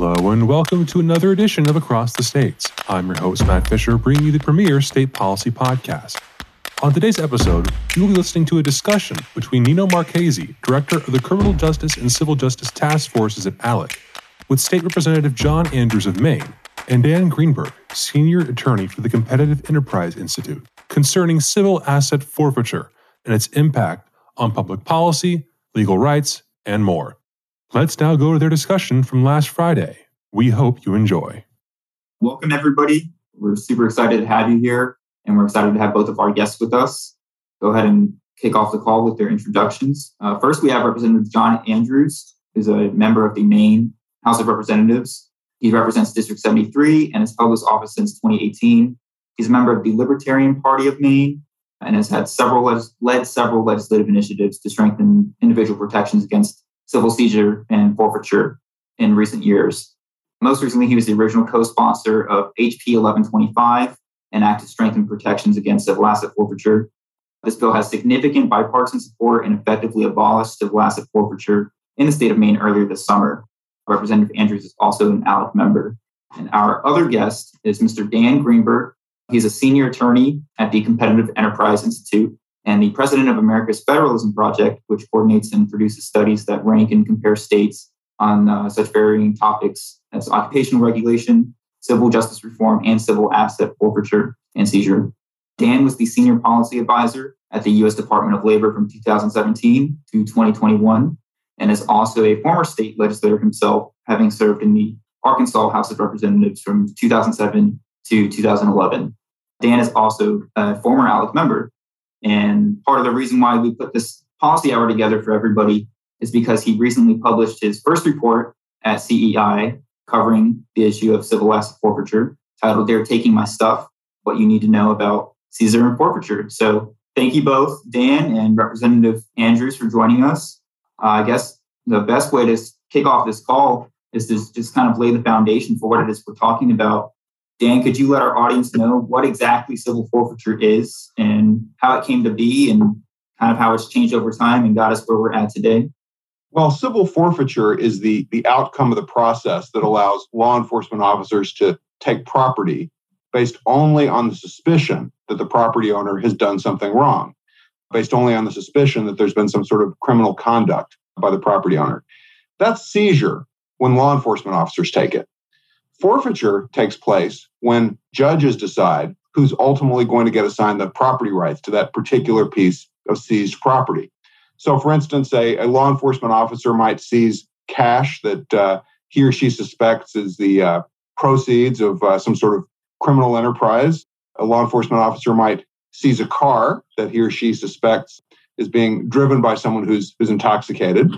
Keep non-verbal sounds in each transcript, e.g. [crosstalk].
Hello and welcome to another edition of Across the States. I'm your host, Matt Fisher, bringing you the premier state policy podcast. On today's episode, you will be listening to a discussion between Nino Marchese, Director of the Criminal Justice and Civil Justice Task Forces at ALEC, with State Representative John Andrews of Maine, and Dan Greenberg, Senior Attorney for the Competitive Enterprise Institute, concerning civil asset forfeiture and its impact on public policy, legal rights, and more. Let's now go to their discussion from last Friday. We hope you enjoy. Welcome, everybody. We're super excited to have you here, and we're excited to have both of our guests with us. Go ahead and kick off the call with their introductions. Uh, first, we have Representative John Andrews, who's a member of the Maine House of Representatives. He represents District 73 and has held this office since 2018. He's a member of the Libertarian Party of Maine and has had several led several legislative initiatives to strengthen individual protections against civil seizure and forfeiture in recent years. Most recently, he was the original co sponsor of HP 1125, an act to strengthen protections against civil asset forfeiture. This bill has significant bipartisan support and effectively abolished civil asset forfeiture in the state of Maine earlier this summer. Representative Andrews is also an ALEC member. And our other guest is Mr. Dan Greenberg. He's a senior attorney at the Competitive Enterprise Institute and the president of America's Federalism Project, which coordinates and produces studies that rank and compare states on uh, such varying topics as occupational regulation, civil justice reform, and civil asset forfeiture and seizure. Dan was the senior policy advisor at the U.S. Department of Labor from 2017 to 2021, and is also a former state legislator himself, having served in the Arkansas House of Representatives from 2007 to 2011. Dan is also a former ALEC member and part of the reason why we put this policy hour together for everybody is because he recently published his first report at CEI covering the issue of civil asset forfeiture titled They're Taking My Stuff What You Need to Know About Seizure and Forfeiture. So thank you both, Dan and Representative Andrews, for joining us. Uh, I guess the best way to kick off this call is to just kind of lay the foundation for what it is we're talking about Dan, could you let our audience know what exactly civil forfeiture is and how it came to be and kind of how it's changed over time and got us where we're at today? Well, civil forfeiture is the, the outcome of the process that allows law enforcement officers to take property based only on the suspicion that the property owner has done something wrong, based only on the suspicion that there's been some sort of criminal conduct by the property owner. That's seizure when law enforcement officers take it. Forfeiture takes place when judges decide who's ultimately going to get assigned the property rights to that particular piece of seized property. So, for instance, a, a law enforcement officer might seize cash that uh, he or she suspects is the uh, proceeds of uh, some sort of criminal enterprise. A law enforcement officer might seize a car that he or she suspects is being driven by someone who's, who's intoxicated.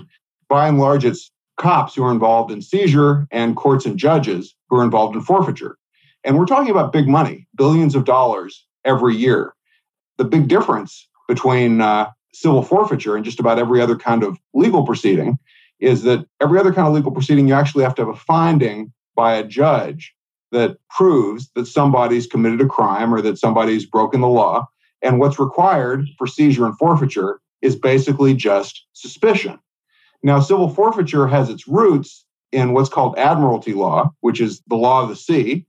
By and large, it's cops who are involved in seizure and courts and judges who are involved in forfeiture. And we're talking about big money, billions of dollars every year. The big difference between uh, civil forfeiture and just about every other kind of legal proceeding is that every other kind of legal proceeding, you actually have to have a finding by a judge that proves that somebody's committed a crime or that somebody's broken the law. And what's required for seizure and forfeiture is basically just suspicion. Now, civil forfeiture has its roots in what's called admiralty law, which is the law of the sea,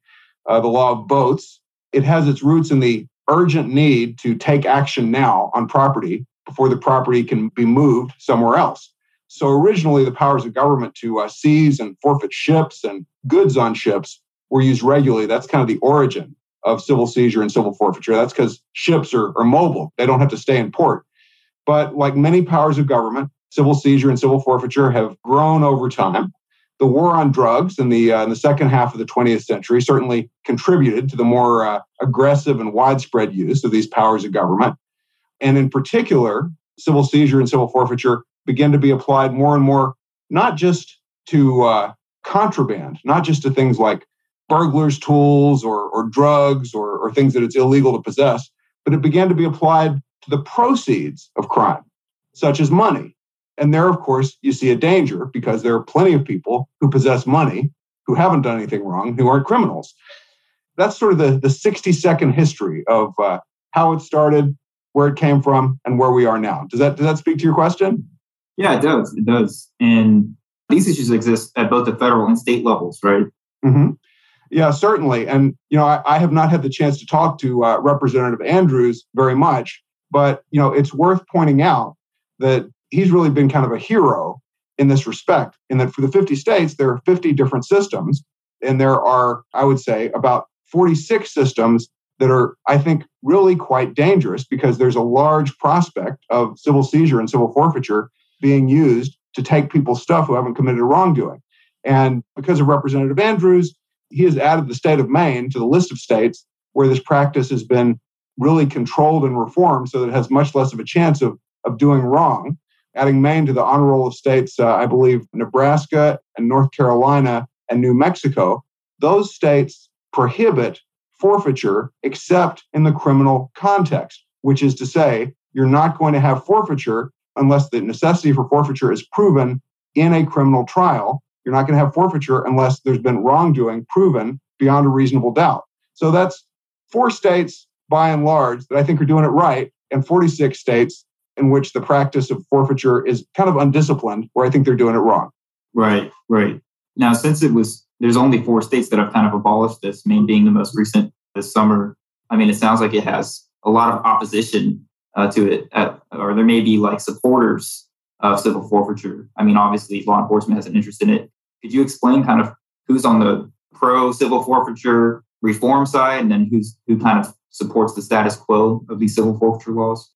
uh, the law of boats. It has its roots in the urgent need to take action now on property before the property can be moved somewhere else. So originally, the powers of government to uh, seize and forfeit ships and goods on ships were used regularly. That's kind of the origin of civil seizure and civil forfeiture. That's because ships are, are mobile, they don't have to stay in port. But like many powers of government, civil seizure and civil forfeiture have grown over time. The war on drugs in the, uh, in the second half of the 20th century certainly contributed to the more uh, aggressive and widespread use of these powers of government. And in particular, civil seizure and civil forfeiture began to be applied more and more, not just to uh, contraband, not just to things like burglars' tools or, or drugs or, or things that it's illegal to possess, but it began to be applied to the proceeds of crime, such as money, and there, of course, you see a danger because there are plenty of people who possess money who haven't done anything wrong, who aren't criminals. That's sort of the, the 60 second history of uh, how it started, where it came from, and where we are now. Does that, does that speak to your question? Yeah, it does. It does. And these issues exist at both the federal and state levels, right? Mm-hmm. Yeah, certainly. And, you know, I, I, have not had the chance to talk to uh, Representative Andrews very much, but, you know, it's worth pointing out that he's really been kind of a hero in this respect, in that for the 50 states, there are 50 different systems. And there are, I would say, about 46 systems that are, I think, really quite dangerous because there's a large prospect of civil seizure and civil forfeiture being used to take people's stuff who haven't committed a wrongdoing. And because of Representative Andrews, he has added the state of Maine to the list of states where this practice has been really controlled and reformed so that it has much less of a chance of, of doing wrong. Adding Maine to the honor roll of states, uh, I believe Nebraska and North Carolina and New Mexico, those states prohibit forfeiture except in the criminal context, which is to say, you're not going to have forfeiture unless the necessity for forfeiture is proven in a criminal trial. You're not going to have forfeiture unless there's been wrongdoing proven beyond a reasonable doubt. So that's four states by and large that I think are doing it right, and 46 states in which the practice of forfeiture is kind of undisciplined, where I think they're doing it wrong. Right, right. Now, since it was, there's only four states that have kind of abolished this, Maine being the most recent this summer. I mean, it sounds like it has a lot of opposition uh, to it, at, or there may be like supporters of civil forfeiture. I mean, obviously, law enforcement has an interest in it. Could you explain kind of who's on the pro civil forfeiture reform side, and then who's who kind of supports the status quo of these civil forfeiture laws?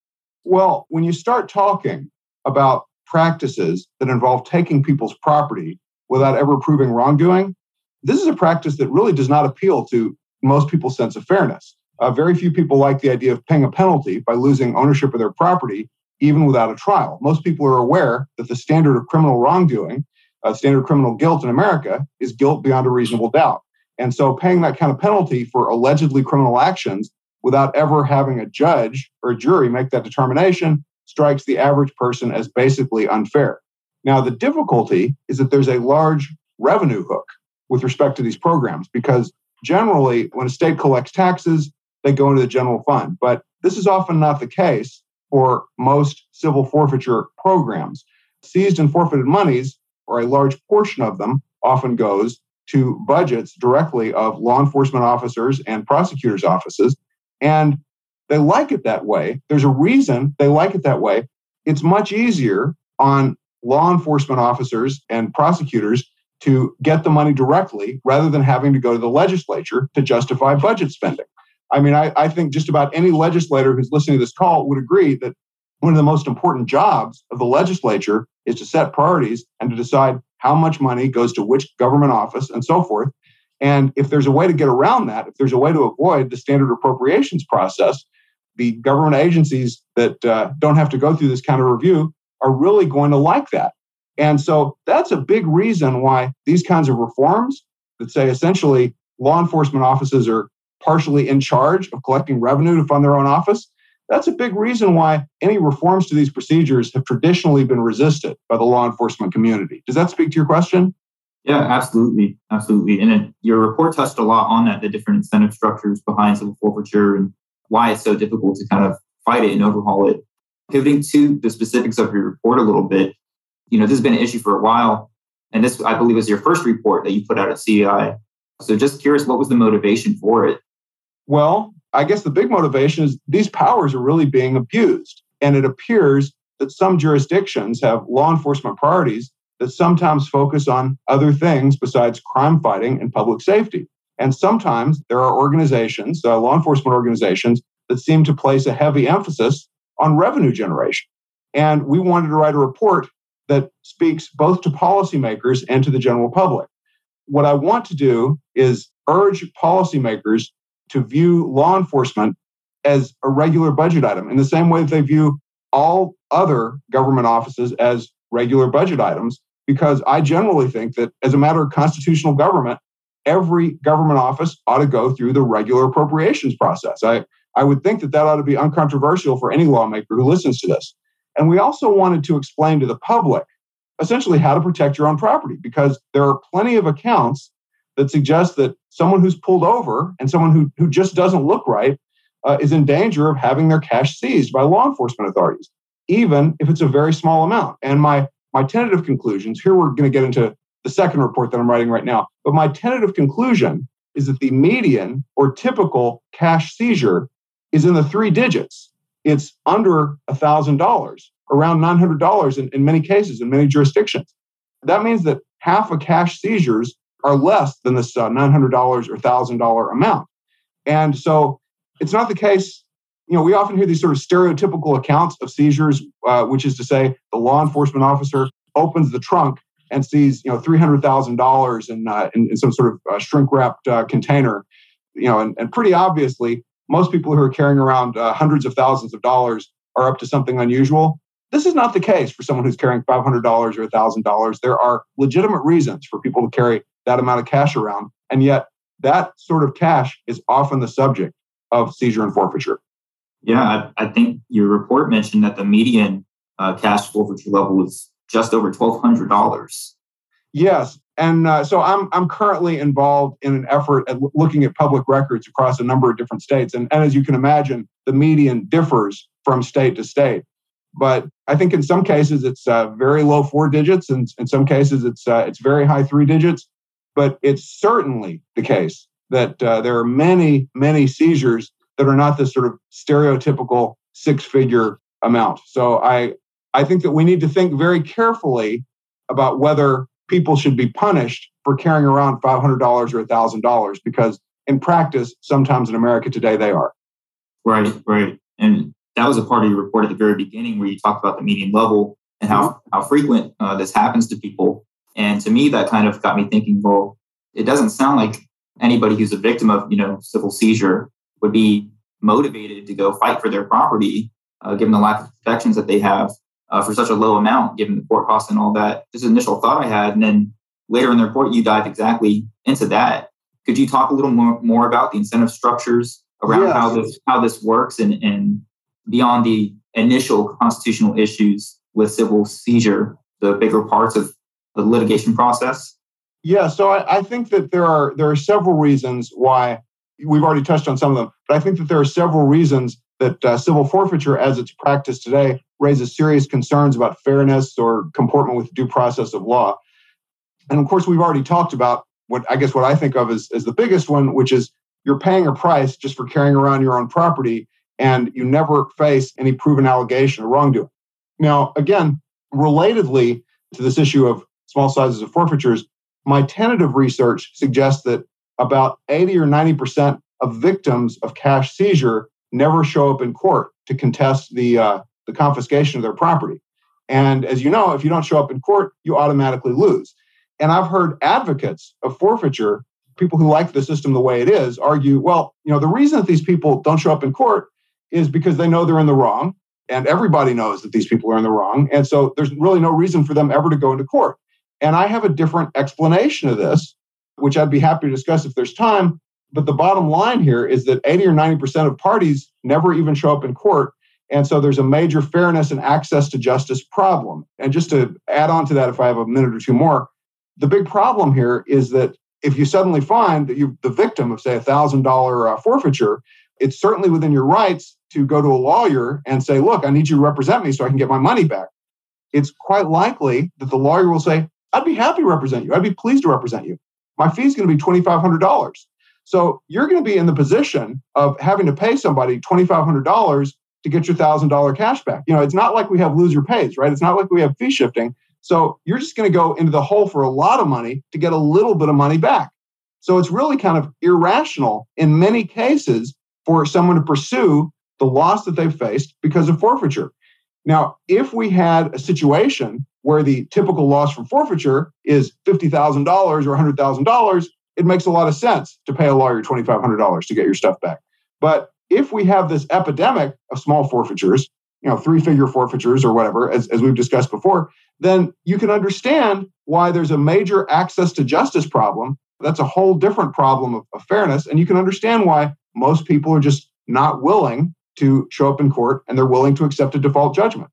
Well, when you start talking about practices that involve taking people's property without ever proving wrongdoing, this is a practice that really does not appeal to most people's sense of fairness. Uh, very few people like the idea of paying a penalty by losing ownership of their property, even without a trial. Most people are aware that the standard of criminal wrongdoing, uh, standard criminal guilt in America, is guilt beyond a reasonable doubt. And so paying that kind of penalty for allegedly criminal actions without ever having a judge or a jury make that determination strikes the average person as basically unfair. Now, the difficulty is that there's a large revenue hook with respect to these programs because generally, when a state collects taxes, they go into the general fund. But this is often not the case for most civil forfeiture programs. Seized and forfeited monies, or a large portion of them, often goes to budgets directly of law enforcement officers and prosecutors' offices. And they like it that way. There's a reason they like it that way. It's much easier on law enforcement officers and prosecutors to get the money directly rather than having to go to the legislature to justify budget spending. I mean, I, I think just about any legislator who's listening to this call would agree that one of the most important jobs of the legislature is to set priorities and to decide how much money goes to which government office and so forth. And if there's a way to get around that, if there's a way to avoid the standard appropriations process, the government agencies that uh, don't have to go through this kind of review are really going to like that. And so that's a big reason why these kinds of reforms that say essentially law enforcement offices are partially in charge of collecting revenue to fund their own office. That's a big reason why any reforms to these procedures have traditionally been resisted by the law enforcement community. Does that speak to your question? Yeah, absolutely. Absolutely. And it, your report touched a lot on that, the different incentive structures behind civil forfeiture and why it's so difficult to kind of fight it and overhaul it. Pivoting to the specifics of your report a little bit, you know, this has been an issue for a while. And this, I believe, was your first report that you put out at CEI. So just curious, what was the motivation for it? Well, I guess the big motivation is these powers are really being abused. And it appears that some jurisdictions have law enforcement priorities that sometimes focus on other things besides crime fighting and public safety. And sometimes there are organizations, uh, law enforcement organizations, that seem to place a heavy emphasis on revenue generation. And we wanted to write a report that speaks both to policymakers and to the general public. What I want to do is urge policymakers to view law enforcement as a regular budget item in the same way that they view all other government offices as regular budget items, because I generally think that as a matter of constitutional government, every government office ought to go through the regular appropriations process. I, I would think that that ought to be uncontroversial for any lawmaker who listens to this. And we also wanted to explain to the public essentially how to protect your own property because there are plenty of accounts that suggest that someone who's pulled over and someone who, who just doesn't look right uh, is in danger of having their cash seized by law enforcement authorities, even if it's a very small amount. And my, my tentative conclusions here we're going to get into the second report that I'm writing right now. But my tentative conclusion is that the median or typical cash seizure is in the three digits. It's under $1,000, around $900 in, in many cases, in many jurisdictions. That means that half of cash seizures are less than this uh, $900 or $1,000 amount. And so it's not the case. You know, we often hear these sort of stereotypical accounts of seizures, uh, which is to say, the law enforcement officer opens the trunk and sees, you know, three hundred thousand dollars in, uh, in, in some sort of uh, shrink wrapped uh, container. You know, and, and pretty obviously, most people who are carrying around uh, hundreds of thousands of dollars are up to something unusual. This is not the case for someone who's carrying $500 or $1,000. There are legitimate reasons for people to carry that amount of cash around. And yet, that sort of cash is often the subject of seizure and forfeiture. Yeah, I, I think your report mentioned that the median uh, cash forfeiture level was just over $1,200. Yes. And uh, so I'm, I'm currently involved in an effort at looking at public records across a number of different states. And, and as you can imagine, the median differs from state to state. But I think in some cases it's uh, very low four digits, and in some cases it's uh, it's very high three digits. But it's certainly the case that uh, there are many, many seizures that are not this sort of stereotypical six figure amount. So I, I think that we need to think very carefully about whether people should be punished for carrying around $500 or $1,000 because in practice, sometimes in America today, they are. Right, right. And that was a part of your report at the very beginning where you talked about the median level and how, how frequent uh, this happens to people. And to me, that kind of got me thinking, well, it doesn't sound like anybody who's a victim of, you know, civil seizure would be motivated to go fight for their property, uh, given the lack of protections that they have uh, for such a low amount, given the court costs and all that. This is an initial thought I had, and then later in the report, you dive exactly into that. Could you talk a little more, more about the incentive structures around yes. how this how this works and, and beyond the initial constitutional issues with civil seizure, the bigger parts of the litigation process? Yeah, so I, I, think that there are there are several reasons why we've already touched on some of them, but I think that there are several reasons that uh, civil forfeiture, as it's practiced today, raises serious concerns about fairness or comportment with due process of law. And of course, we've already talked about what I guess what I think of as, as the biggest one, which is you're paying a price just for carrying around your own property, and you never face any proven allegation of wrongdoing. Now, again, relatedly to this issue of small sizes of forfeitures, my tentative research suggests that about 80 or 90% of victims of cash seizure never show up in court to contest the, uh, the confiscation of their property. And as you know, if you don't show up in court, you automatically lose. And I've heard advocates of forfeiture, people who like the system the way it is, argue, well, you know, the reason that these people don't show up in court is because they know they're in the wrong. And everybody knows that these people are in the wrong. And so there's really no reason for them ever to go into court. And I have a different explanation of this, which I'd be happy to discuss if there's time. But the bottom line here is that 80 or 90% of parties never even show up in court. And so there's a major fairness and access to justice problem. And just to add on to that, if I have a minute or two more, the big problem here is that if you suddenly find that you're the victim of, say, a $1,000 uh, forfeiture, it's certainly within your rights to go to a lawyer and say, look, I need you to represent me so I can get my money back. It's quite likely that the lawyer will say, I'd be happy to represent you. I'd be pleased to represent you. My fee is going to be $2,500. So you're going to be in the position of having to pay somebody $2,500 to get your $1,000 cash back. You know, it's not like we have loser pays, right? It's not like we have fee shifting. So you're just going to go into the hole for a lot of money to get a little bit of money back. So it's really kind of irrational in many cases for someone to pursue the loss that they've faced because of forfeiture. Now, if we had a situation where the typical loss from forfeiture is $50,000 or $100,000, it makes a lot of sense to pay a lawyer $2,500 to get your stuff back. But if we have this epidemic of small forfeitures, you know, three figure forfeitures or whatever, as, as we've discussed before, then you can understand why there's a major access to justice problem. That's a whole different problem of, of fairness. And you can understand why most people are just not willing to show up in court and they're willing to accept a default judgment.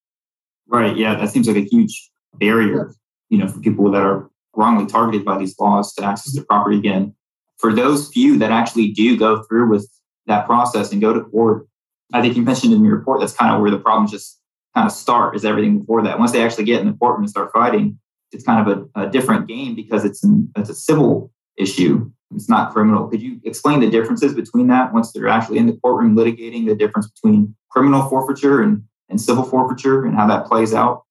Right. Yeah. That seems like a huge barrier, you know, for people that are wrongly targeted by these laws to access their property again. For those few that actually do go through with that process and go to court, I think you mentioned in your report that's kind of where the problems just kind of start is everything before that. Once they actually get in the courtroom and start fighting, it's kind of a, a different game because it's an, it's a civil issue. It's not criminal. Could you explain the differences between that once they're actually in the courtroom litigating the difference between criminal forfeiture and, and civil forfeiture and how that plays out?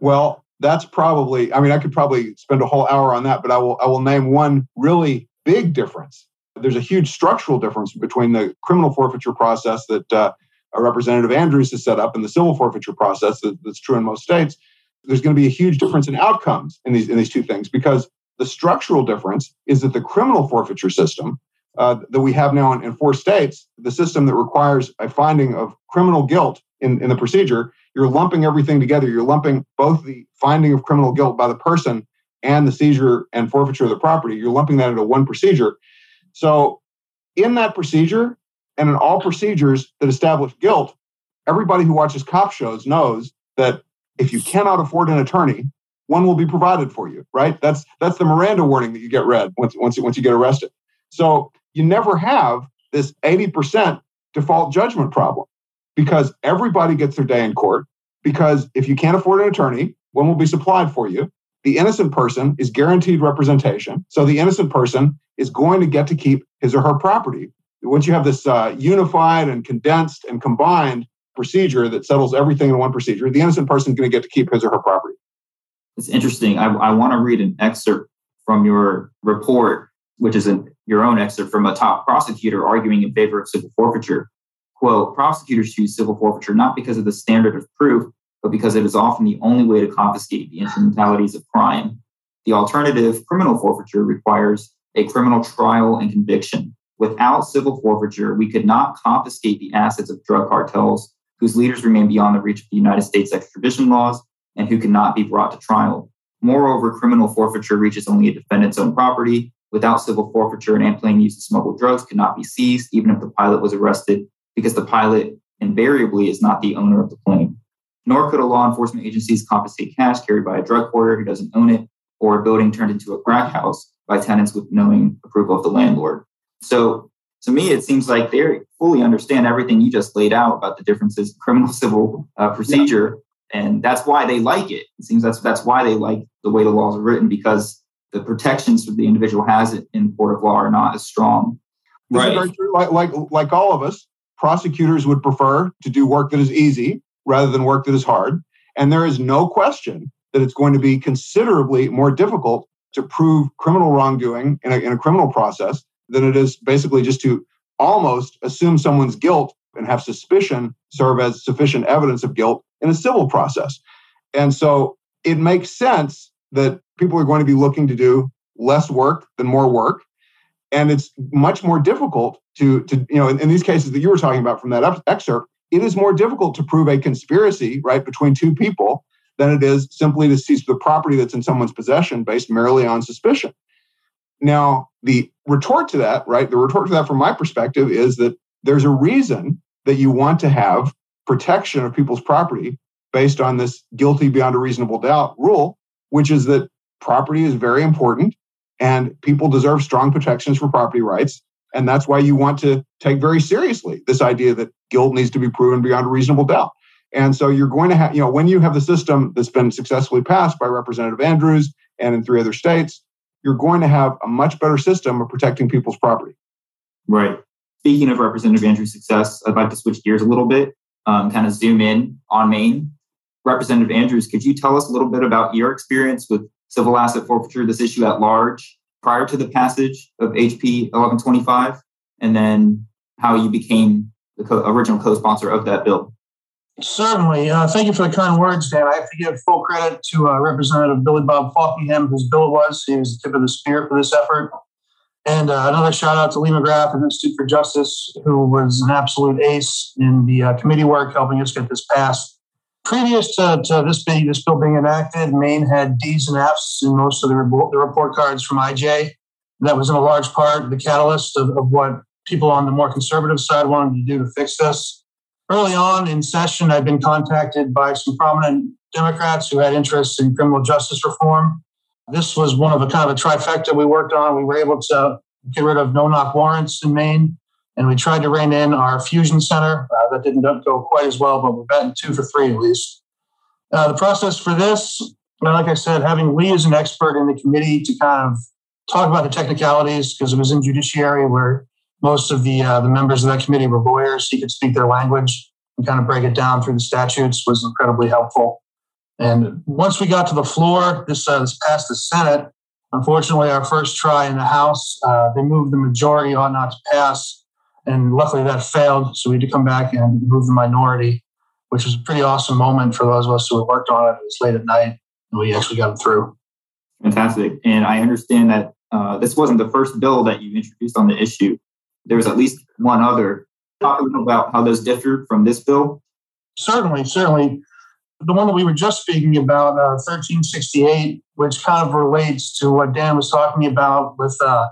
Well, that's probably, I mean, I could probably spend a whole hour on that, but I will I will name one really big difference. There's a huge structural difference between the criminal forfeiture process that uh, Representative Andrews has set up and the civil forfeiture process that, that's true in most states. There's going to be a huge difference in outcomes in these in these two things because the structural difference is that the criminal forfeiture system uh, that we have now in, in, four states, the system that requires a finding of criminal guilt in, in the procedure, you're lumping everything together. You're lumping both the finding of criminal guilt by the person and the seizure and forfeiture of the property. You're lumping that into one procedure. So, in that procedure and in all procedures that establish guilt, everybody who watches cop shows knows that if you cannot afford an attorney, one will be provided for you, right? That's that's the Miranda warning that you get read once once once you get arrested. So you never have this 80% default judgment problem because everybody gets their day in court. Because if you can't afford an attorney, one will be supplied for you. The innocent person is guaranteed representation. So the innocent person is going to get to keep his or her property. Once you have this uh, unified and condensed and combined procedure that settles everything in one procedure, the innocent person is going to get to keep his or her property. It's interesting. I, I want to read an excerpt from your report, which is a, your own excerpt from a top prosecutor arguing in favor of civil forfeiture. Quote, prosecutors choose civil forfeiture not because of the standard of proof, but because it is often the only way to confiscate the instrumentalities of crime. The alternative, criminal forfeiture, requires a criminal trial and conviction. Without civil forfeiture, we could not confiscate the assets of drug cartels whose leaders remain beyond the reach of the United States extradition laws and who cannot be brought to trial. Moreover, criminal forfeiture reaches only a defendant's own property. Without civil forfeiture, an airplane used to smuggle drugs could not be seized, even if the pilot was arrested, because the pilot invariably is not the owner of the plane. Nor could a law enforcement agencies confiscate cash carried by a drug courier who doesn't own it, or a building turned into a crack house by tenants with knowing approval of the landlord. So to me, it seems like they fully understand everything you just laid out about the differences in criminal [laughs] civil uh, procedure and that's why they like it. It seems that's that's why they like the way the laws are written because the protections that the individual has in the court of law are not as strong. Right. Like, like like all of us, prosecutors would prefer to do work that is easy rather than work that is hard. And there is no question that it's going to be considerably more difficult to prove criminal wrongdoing in a, in a criminal process than it is basically just to almost assume someone's guilt and have suspicion serve as sufficient evidence of guilt in a civil process. And so it makes sense that people are going to be looking to do less work than more work. And it's much more difficult to, to you know, in, in these cases that you were talking about from that excerpt, it is more difficult to prove a conspiracy, right, between two people than it is simply to seize the property that's in someone's possession based merely on suspicion. Now, the retort to that, right, the retort to that from my perspective is that there's a reason that you want to have protection of people's property based on this guilty beyond a reasonable doubt rule, which is that property is very important and people deserve strong protections for property rights. And that's why you want to take very seriously this idea that guilt needs to be proven beyond a reasonable doubt. And so you're going to have, you know, when you have the system that's been successfully passed by Representative Andrews and in three other states, you're going to have a much better system of protecting people's property. Right. Speaking of Representative Andrews' success, I'd like to switch gears a little bit, um, kind of zoom in on Maine. Representative Andrews, could you tell us a little bit about your experience with civil asset forfeiture, this issue at large, prior to the passage of HP 1125, and then how you became the co- original co sponsor of that bill? Certainly. Uh, thank you for the kind words, Dan. I have to give full credit to uh, Representative Billy Bob Faulkingham, whose bill it was. He was the tip of the spear for this effort. And uh, another shout out to Lee McGrath and Institute for Justice, who was an absolute ace in the uh, committee work helping us get this passed. Previous to, to this, being, this bill being enacted, Maine had D's and F's in most of the report, the report cards from IJ. That was in a large part the catalyst of, of what people on the more conservative side wanted to do to fix this. Early on in session, I've been contacted by some prominent Democrats who had interests in criminal justice reform this was one of a kind of a trifecta we worked on. We were able to get rid of no knock warrants in Maine. And we tried to rein in our fusion center. Uh, that didn't go quite as well, but we're betting two for three at least. Uh, the process for this, like I said, having Lee as an expert in the committee to kind of talk about the technicalities because it was in judiciary where most of the uh, the members of that committee were lawyers. He could speak their language and kind of break it down through the statutes was incredibly helpful. And once we got to the floor, this, uh, this passed the Senate. Unfortunately, our first try in the House, uh, they moved the majority ought not to pass. And luckily that failed. So we had to come back and move the minority, which was a pretty awesome moment for those of us who had worked on it. It was late at night and we actually got it through. Fantastic. And I understand that uh, this wasn't the first bill that you introduced on the issue. There was at least one other. Talk a little about how those differed from this bill. Certainly, certainly. The one that we were just speaking about, uh, 1368, which kind of relates to what Dan was talking about with uh,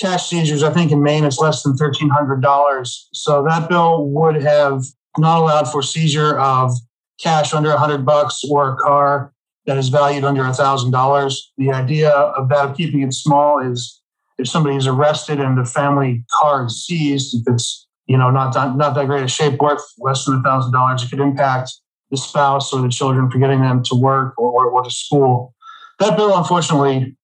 cash seizures. I think in Maine it's less than $1,300. So that bill would have not allowed for seizure of cash under 100 bucks or a car that is valued under $1,000. The idea of that, of keeping it small, is if somebody is arrested and the family car is seized, if it's you know not not that great a shape, worth less than $1,000, it could impact the spouse or the children for getting them to work or, or, to school. That bill, unfortunately,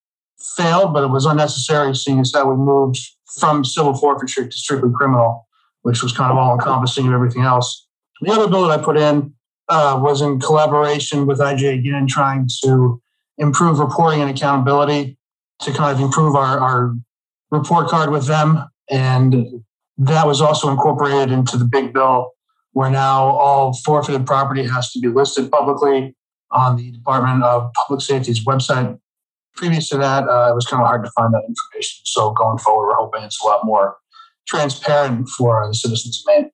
failed, but it was unnecessary, seeing as that we moved from civil forfeiture to strictly criminal, which was kind of all encompassing of everything else. The other bill that I put in uh, was in collaboration with IJ again, trying to improve reporting and accountability to kind of improve our, our report card with them. And that was also incorporated into the big bill where now all forfeited property has to be listed publicly on the Department of Public Safety's website. Previous to that, uh, it was kind of hard to find that information. So going forward, we're hoping it's a lot more transparent for the citizens of Maine.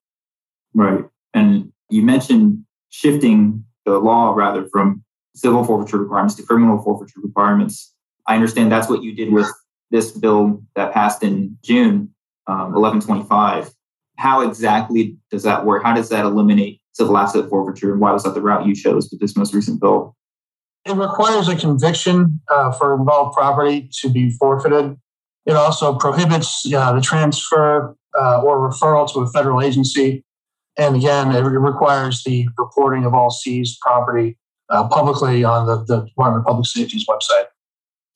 Right. And you mentioned shifting the law rather from civil forfeiture requirements to criminal forfeiture requirements. I understand that's what you did with this bill that passed in June, um, 1125. How exactly does that work? How does that eliminate civil asset forfeiture? And why was that the route you chose with this most recent bill? It requires a conviction uh, for involved property to be forfeited. It also prohibits uh, the transfer uh, or referral to a federal agency and again, it requires the reporting of all seized property uh, publicly on the, the Department of Public Safety's website.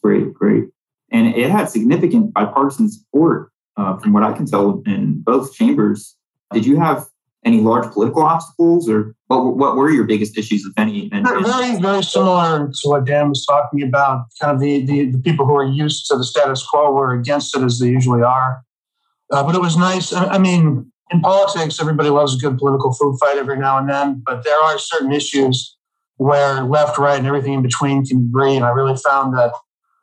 Great, great. And it had significant bipartisan support uh, from what I can tell in both chambers. Did you have any large political obstacles or what, what were your biggest issues, if any? And, very, very similar to what Dan was talking about. Kind of the, the, the people who are used to the status quo were against it as they usually are. Uh, but it was nice. I mean, in politics, everybody loves a good political food fight every now and then, but there are certain issues where left, right, and everything in between can agree. And I really found that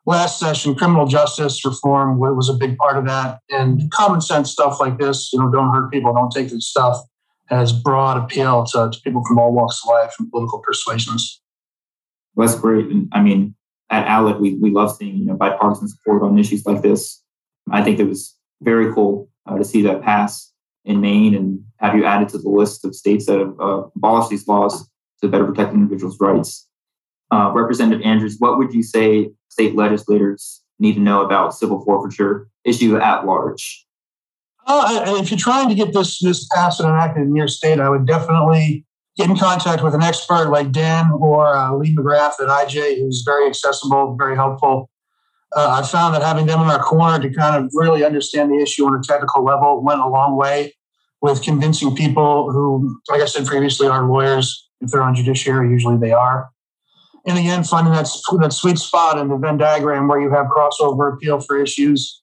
last session, criminal justice reform was a big part of that. And common sense stuff like this, you know, don't hurt people, don't take this stuff, has broad appeal to, to people from all walks of life and political persuasions. That's great. And I mean, at ALEC, we, we love seeing, you know, bipartisan support on issues like this. I think it was very cool uh, to see that pass in Maine and have you added to the list of states that have uh, abolished these laws to better protect individuals' rights. Uh, Representative Andrews, what would you say state legislators need to know about civil forfeiture issue at large? Uh, if you're trying to get this this passed and enacted in your state, I would definitely get in contact with an expert like Dan or uh, Lee McGrath at IJ, who's very accessible, very helpful. Uh, I found that having them in our corner to kind of really understand the issue on a technical level went a long way with convincing people who, like I said previously, are lawyers. If they're on judiciary, usually they are. And again, finding that, that sweet spot in the Venn diagram where you have crossover appeal for issues.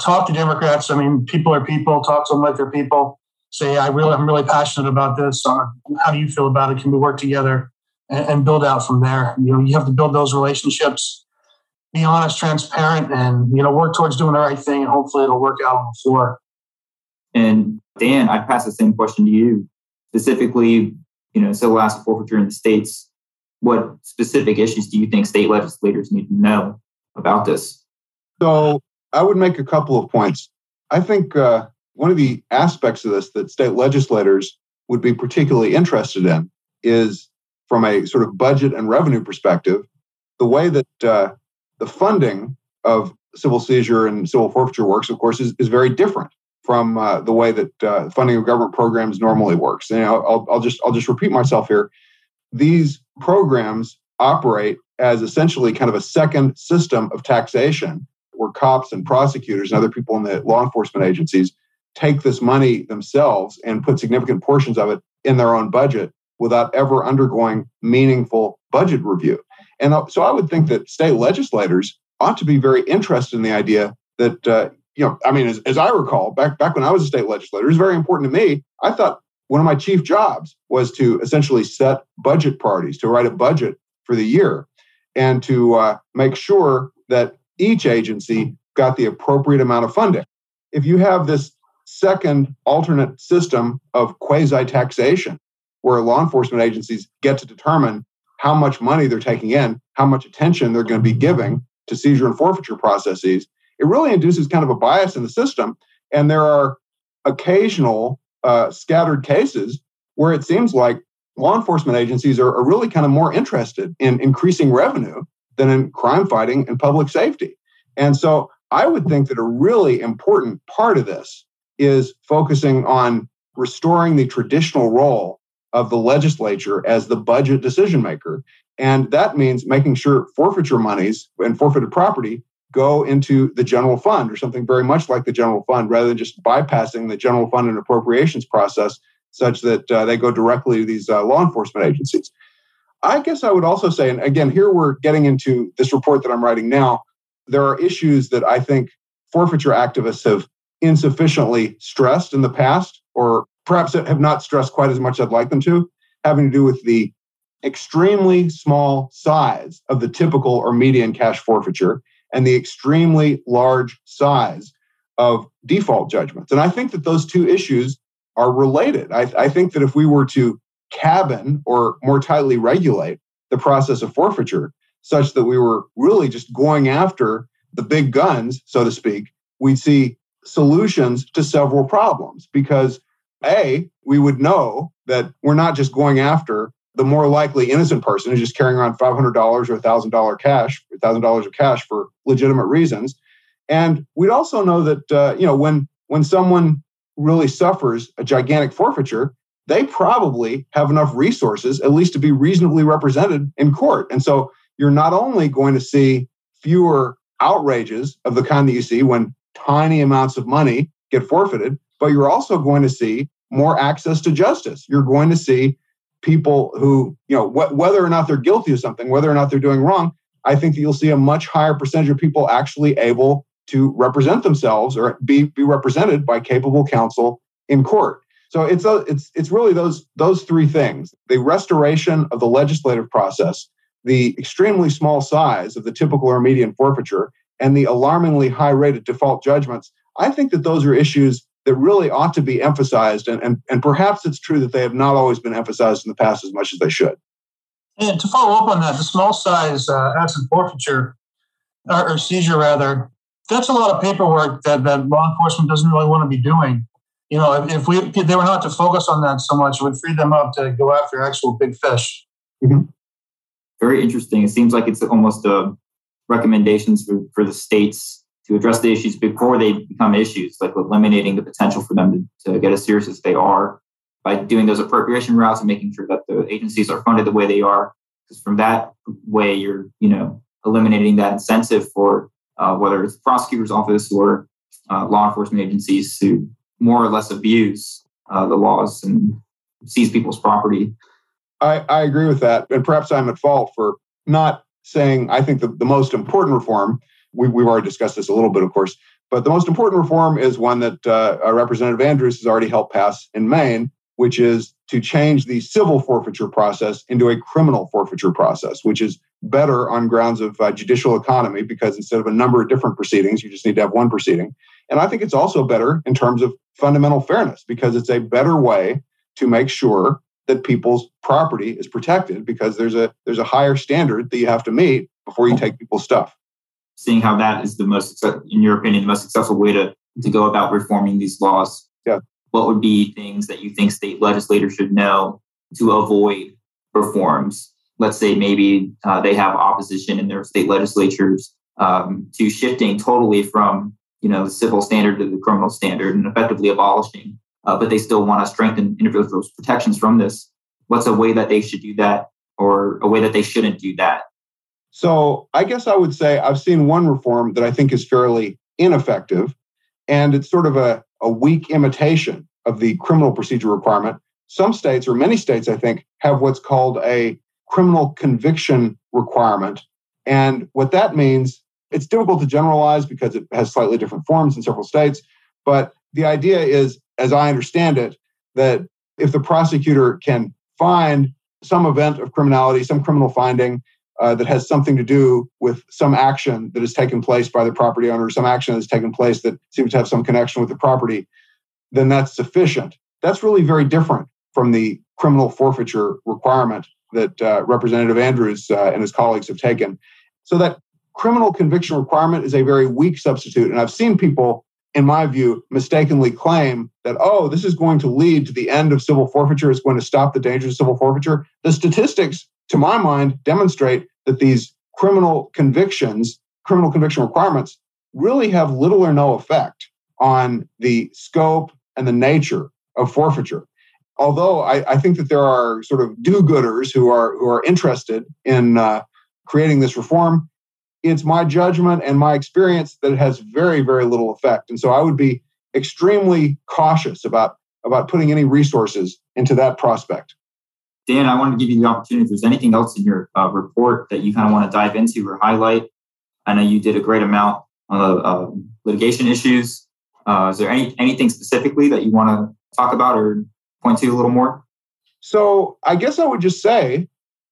Talk to Democrats. I mean, people are people. Talk to them like they're people. Say, I really, I'm really passionate about this. Uh, how do you feel about it? Can we work together and, and build out from there? You know, you have to build those relationships be honest, transparent, and you know work towards doing the right thing, and hopefully it'll work out on the floor. And Dan, I'd pass the same question to you. Specifically, you know, civil asset forfeiture in the states. What specific issues do you think state legislators need to know about this? So I would make a couple of points. I think uh, one of the aspects of this that state legislators would be particularly interested in is from a sort of budget and revenue perspective, the way that uh, the funding of civil seizure and civil forfeiture works, of course, is, is very different from uh, the way that uh, funding of government programs normally works. And I'll, I'll just I'll just repeat myself here. These programs operate as essentially kind of a second system of taxation, where cops and prosecutors and other people in the law enforcement agencies take this money themselves and put significant portions of it in their own budget without ever undergoing meaningful budget review. And uh, so I would think that state legislators ought to be very interested in the idea that uh, you know, I mean, as, as I recall, back back when I was a state legislator, it was very important to me. I thought one of my chief jobs was to essentially set budget parties, to write a budget for the year, and to uh, make sure that each agency got the appropriate amount of funding. If you have this second alternate system of quasi taxation, where law enforcement agencies get to determine how much money they're taking in, how much attention they're going to be giving to seizure and forfeiture processes, it really induces kind of a bias in the system. And there are occasional uh, scattered cases where it seems like law enforcement agencies are, are really kind of more interested in increasing revenue than in crime fighting and public safety. And so I would think that a really important part of this is focusing on restoring the traditional role of the legislature as the budget decision maker. And that means making sure forfeiture monies and forfeited property go into the general fund or something very much like the general fund rather than just bypassing the general fund and appropriations process such that uh, they go directly to these uh, law enforcement agencies. I guess I would also say, and again, here we're getting into this report that I'm writing now. There are issues that I think forfeiture activists have insufficiently stressed in the past, or perhaps have not stressed quite as much as I'd like them to, having to do with the extremely small size of the typical or median cash forfeiture and the extremely large size of default judgments. And I think that those two issues are related. I, I, think that if we were to cabin or more tightly regulate the process of forfeiture, such that we were really just going after the big guns, so to speak, we'd see solutions to several problems because A, we would know that we're not just going after the more likely innocent person who's just carrying around $500 or $1,000 cash, $1,000 of cash for legitimate reasons. And we'd also know that, uh, you know, when, when someone really suffers a gigantic forfeiture, they probably have enough resources, at least to be reasonably represented in court. And so you're not only going to see fewer outrages of the kind that you see when tiny amounts of money get forfeited, but you're also going to see more access to justice. You're going to see people who, you know, wh- whether or not they're guilty of something, whether or not they're doing wrong, I think that you'll see a much higher percentage of people actually able to represent themselves or be, be represented by capable counsel in court. So it's a, it's it's really those those three things: the restoration of the legislative process, the extremely small size of the typical or median forfeiture, and the alarmingly high rate of default judgments. I think that those are issues that really ought to be emphasized. And, and, and perhaps it's true that they have not always been emphasized in the past as much as they should. And to follow up on that, the small size uh, asset forfeiture or, or, seizure, rather, that's a lot of paperwork that, that law enforcement doesn't really want to be doing. You know, if, if we if they were not to focus on that so much, it would free them up to go after actual big fish. Mm-hmm. Very interesting. It seems like it's almost a uh, recommendations for, for the states to address the issues before they become issues, like eliminating the potential for them to, to get as serious as they are by doing those appropriation routes and making sure that the agencies are funded the way they are. Because from that way, you're you know eliminating that incentive for uh, whether it's prosecutor's office or uh, law enforcement agencies to more or less abuse uh, the laws and seize people's property. I, I agree with that, and perhaps I'm at fault for not saying I think the, the most important reform we, we've already discussed this a little bit, of course. But the most important reform is one that uh, Representative Andrews has already helped pass in Maine, which is to change the civil forfeiture process into a criminal forfeiture process, which is better on grounds of uh, judicial economy because instead of a number of different proceedings, you just need to have one proceeding. And I think it's also better in terms of fundamental fairness because it's a better way to make sure that people's property is protected because there's a there's a higher standard that you have to meet before you take people's stuff seeing how that is the most, in your opinion, the most successful way to, to go about reforming these laws. Yeah. What would be things that you think state legislators should know to avoid reforms? Let's say maybe uh, they have opposition in their state legislatures um, to shifting totally from you know, the civil standard to the criminal standard and effectively abolishing, uh, but they still want to strengthen individuals' protections from this. What's a way that they should do that or a way that they shouldn't do that? So I guess I would say I've seen one reform that I think is fairly ineffective, and it's sort of a, a weak imitation of the criminal procedure requirement. Some states, or many states, I think, have what's called a criminal conviction requirement. And what that means, it's difficult to generalize because it has slightly different forms in several states. But the idea is, as I understand it, that if the prosecutor can find some event of criminality, some criminal finding uh, that has something to do with some action that has taken place by the property owner, some action that has taken place that seems to have some connection with the property, then that's sufficient. That's really very different from the criminal forfeiture requirement that uh, Representative Andrews uh, and his colleagues have taken. So that criminal conviction requirement is a very weak substitute. And I've seen people, in my view, mistakenly claim that, oh, this is going to lead to the end of civil forfeiture. It's going to stop the danger of civil forfeiture. The statistics, to my mind, demonstrate that these criminal convictions, criminal conviction requirements, really have little or no effect on the scope and the nature of forfeiture. Although I, I, think that there are sort of do-gooders who are who are interested in uh, creating this reform, it's my judgment and my experience that it has very very little effect, and so I would be extremely cautious about about putting any resources into that prospect. Dan, I wanted to give you the opportunity. If there's anything else in your uh, report that you kind of want to dive into or highlight, I know you did a great amount on the uh, litigation issues. Uh, is there any anything specifically that you want to talk about or point to a little more? So I guess I would just say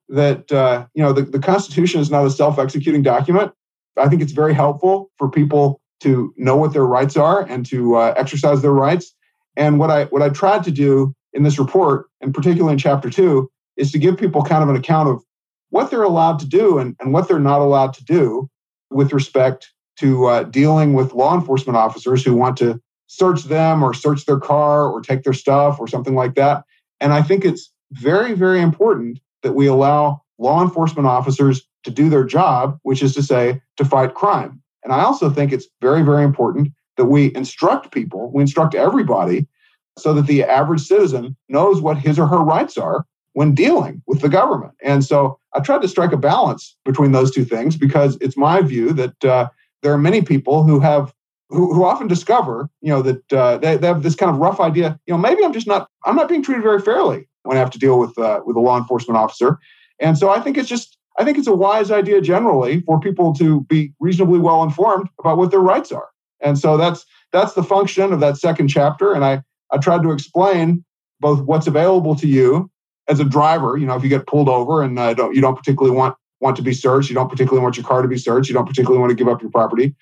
that uh, you know the, the Constitution is not a self-executing document. I think it's very helpful for people to know what their rights are and to uh, exercise their rights. And what I what I tried to do in this report, and particularly in chapter two, is to give people kind of an account of what they're allowed to do and, and what they're not allowed to do with respect to uh, dealing with law enforcement officers who want to search them or search their car or take their stuff or something like that. And I think it's very, very important that we allow law enforcement officers to do their job, which is to say, to fight crime. And I also think it's very, very important that we instruct people, we instruct everybody, so that the average citizen knows what his or her rights are when dealing with the government. And so I tried to strike a balance between those two things because it's my view that uh, there are many people who have who, who often discover, you know, that uh, they, they have this kind of rough idea, you know, maybe I'm just not, I'm not being treated very fairly when I have to deal with uh, with a law enforcement officer. And so I think it's just, I think it's a wise idea generally for people to be reasonably well informed about what their rights are. And so that's that's the function of that second chapter. And I I tried to explain both what's available to you as a driver. You know, if you get pulled over and uh, don't you don't particularly want want to be searched, you don't particularly want your car to be searched, you don't particularly want to give up your property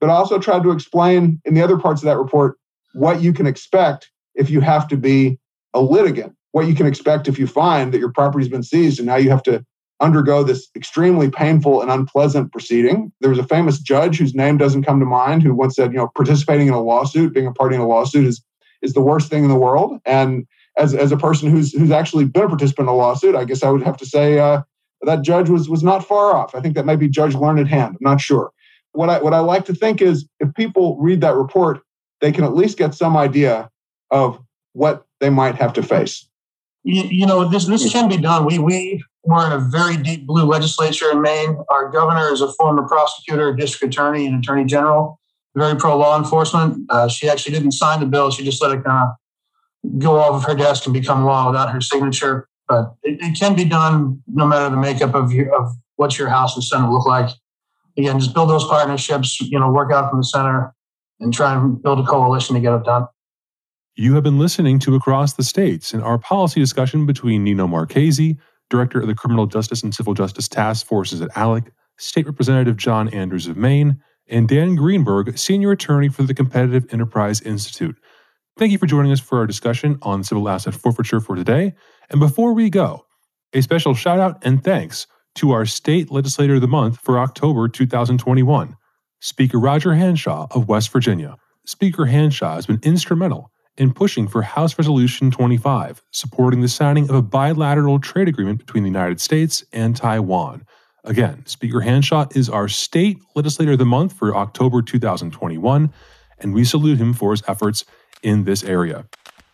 but I also tried to explain in the other parts of that report what you can expect if you have to be a litigant, what you can expect if you find that your property's been seized and now you have to undergo this extremely painful and unpleasant proceeding. There was a famous judge whose name doesn't come to mind who once said, you know, participating in a lawsuit, being a party in a lawsuit is is the worst thing in the world. And as, as a person who's who's actually been a participant in a lawsuit, I guess I would have to say uh, that judge was was not far off. I think that may be Judge Learned Hand. I'm not sure what I what I like to think is if people read that report, they can at least get some idea of what they might have to face. You, you know, this this can be done. We we were in a very deep blue legislature in Maine. Our governor is a former prosecutor, district attorney, and attorney general, very pro law enforcement. Uh, she actually didn't sign the bill; she just let it kind of go off of her desk and become law without her signature. But it, it can be done no matter the makeup of your, of what your House and Senate look like again, just build those partnerships, you know, work out from the center and try and build a coalition to get it done. You have been listening to Across the States in our policy discussion between Nino Marchese, Director of the Criminal Justice and Civil Justice Task Forces at ALEC, State Representative John Andrews of Maine, and Dan Greenberg, Senior Attorney for the Competitive Enterprise Institute. Thank you for joining us for our discussion on civil asset forfeiture for today. And before we go, a special shout out and thanks to our State Legislator of the Month for October 2021, Speaker Roger Hanshaw of West Virginia. Speaker Hanshaw has been instrumental in pushing for House Resolution 25, supporting the signing of a bilateral trade agreement between the United States and Taiwan. Again, Speaker Hanshaw is our state legislator of the month for October 2021, and we salute him for his efforts in this area.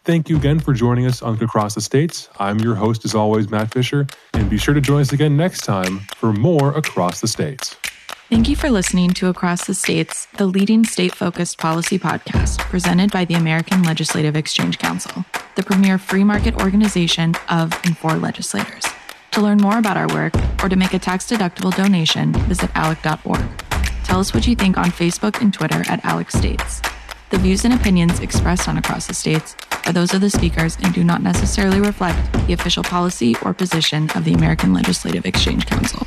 Thank you again for joining us on Across the States. I'm your host, as always, Matt Fisher, and be sure to join us again next time for more Across the States. Thank you for listening to Across the States, the leading state focused policy podcast presented by the American Legislative Exchange Council, the premier free market organization of and for legislators. To learn more about our work or to make a tax deductible donation, visit alec.org. Tell us what you think on Facebook and Twitter at ALEC States. The views and opinions expressed on Across the States are those of the speakers and do not necessarily reflect the official policy or position of the American Legislative Exchange Council.